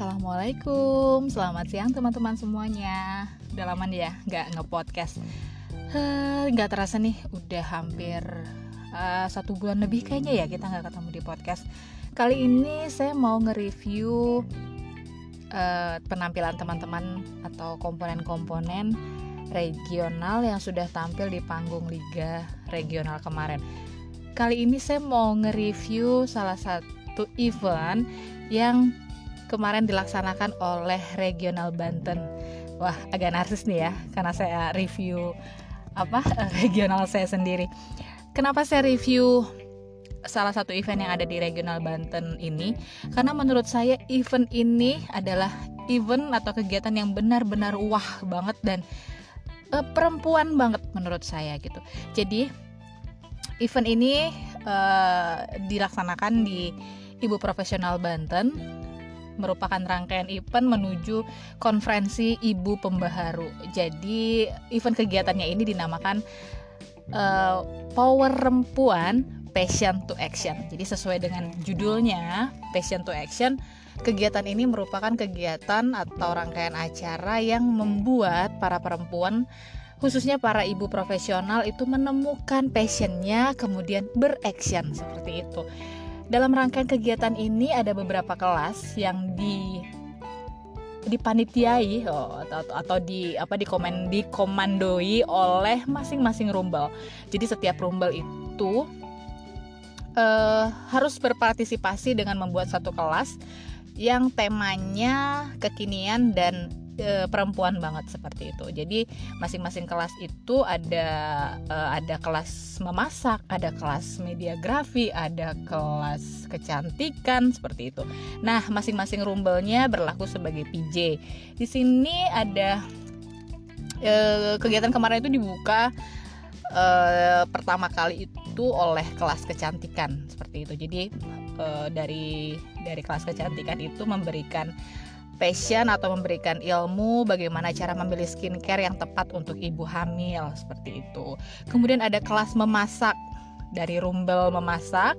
Assalamualaikum, selamat siang teman-teman semuanya. Udah lama nih ya, nggak nge-podcast. Nggak terasa nih, udah hampir uh, satu bulan lebih kayaknya ya kita nggak ketemu di podcast. Kali ini saya mau nge-review uh, penampilan teman-teman atau komponen-komponen regional yang sudah tampil di panggung Liga Regional kemarin. Kali ini saya mau nge-review salah satu event yang kemarin dilaksanakan oleh Regional Banten. Wah, agak narsis nih ya, karena saya review apa regional saya sendiri. Kenapa saya review salah satu event yang ada di Regional Banten ini? Karena menurut saya event ini adalah event atau kegiatan yang benar-benar wah banget dan uh, perempuan banget menurut saya gitu. Jadi event ini uh, dilaksanakan di Ibu Profesional Banten merupakan rangkaian event menuju konferensi Ibu Pembaharu. Jadi event kegiatannya ini dinamakan uh, Power Rempuan Passion to Action. Jadi sesuai dengan judulnya Passion to Action, kegiatan ini merupakan kegiatan atau rangkaian acara yang membuat para perempuan khususnya para ibu profesional itu menemukan passionnya kemudian beraction seperti itu dalam rangkaian kegiatan ini ada beberapa kelas yang di dipanitiai oh, atau, atau di apa dikomen dikomandoi oleh masing-masing rumbel. Jadi setiap rumbel itu uh, harus berpartisipasi dengan membuat satu kelas yang temanya kekinian dan e, perempuan banget seperti itu. Jadi masing-masing kelas itu ada e, ada kelas memasak, ada kelas mediagrafi, ada kelas kecantikan seperti itu. Nah, masing-masing rumbelnya berlaku sebagai PJ. Di sini ada e, kegiatan kemarin itu dibuka e, pertama kali itu oleh kelas kecantikan seperti itu. Jadi e, dari dari kelas kecantikan itu memberikan passion atau memberikan ilmu bagaimana cara memilih skincare yang tepat untuk ibu hamil seperti itu. Kemudian ada kelas memasak dari Rumbel memasak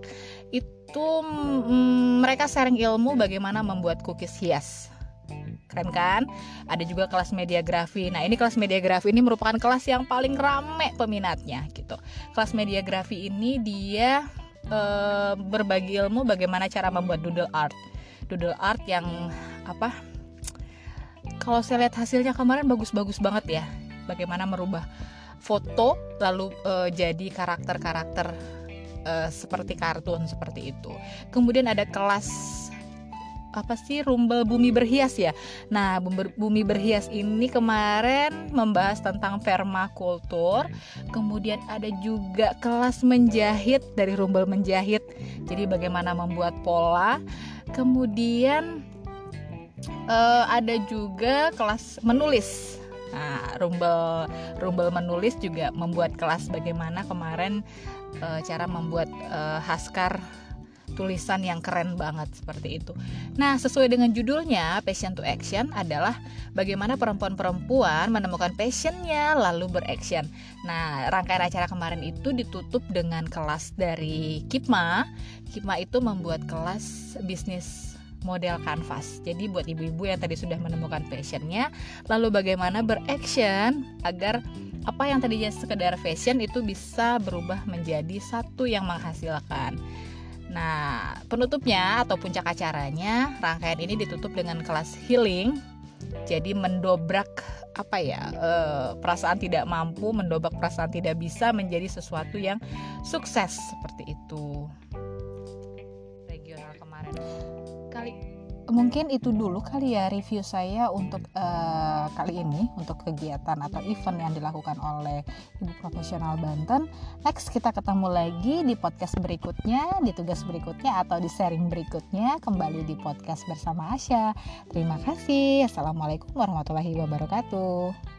itu mm, mereka sharing ilmu bagaimana membuat cookies hias. Keren kan? Ada juga kelas mediagrafi. Nah, ini kelas mediagrafi ini merupakan kelas yang paling rame peminatnya gitu. Kelas mediagrafi ini dia e, berbagi ilmu bagaimana cara membuat doodle art. Doodle art yang apa? Kalau saya lihat hasilnya kemarin bagus-bagus banget ya. Bagaimana merubah foto lalu uh, jadi karakter-karakter uh, seperti kartun seperti itu. Kemudian ada kelas apa sih rumbel bumi berhias ya? Nah bumi berhias ini kemarin membahas tentang permakultur kemudian ada juga kelas menjahit dari rumbel menjahit. Jadi bagaimana membuat pola. Kemudian uh, ada juga kelas menulis Nah, rumbel rumbel menulis juga membuat kelas bagaimana kemarin uh, cara membuat uh, haskar tulisan yang keren banget seperti itu. Nah, sesuai dengan judulnya, Passion to Action adalah bagaimana perempuan-perempuan menemukan passionnya lalu beraction. Nah, rangkaian acara kemarin itu ditutup dengan kelas dari Kipma. Kipma itu membuat kelas bisnis model kanvas. Jadi buat ibu-ibu yang tadi sudah menemukan passionnya, lalu bagaimana beraction agar apa yang tadinya sekedar fashion itu bisa berubah menjadi satu yang menghasilkan. Nah, penutupnya atau puncak acaranya, rangkaian ini ditutup dengan kelas healing. Jadi mendobrak apa ya e, perasaan tidak mampu, mendobrak perasaan tidak bisa menjadi sesuatu yang sukses seperti itu. Mungkin itu dulu kali ya review saya untuk uh, kali ini untuk kegiatan atau event yang dilakukan oleh Ibu Profesional Banten. Next kita ketemu lagi di podcast berikutnya, di tugas berikutnya atau di sharing berikutnya kembali di podcast bersama Asya. Terima kasih. Assalamualaikum warahmatullahi wabarakatuh.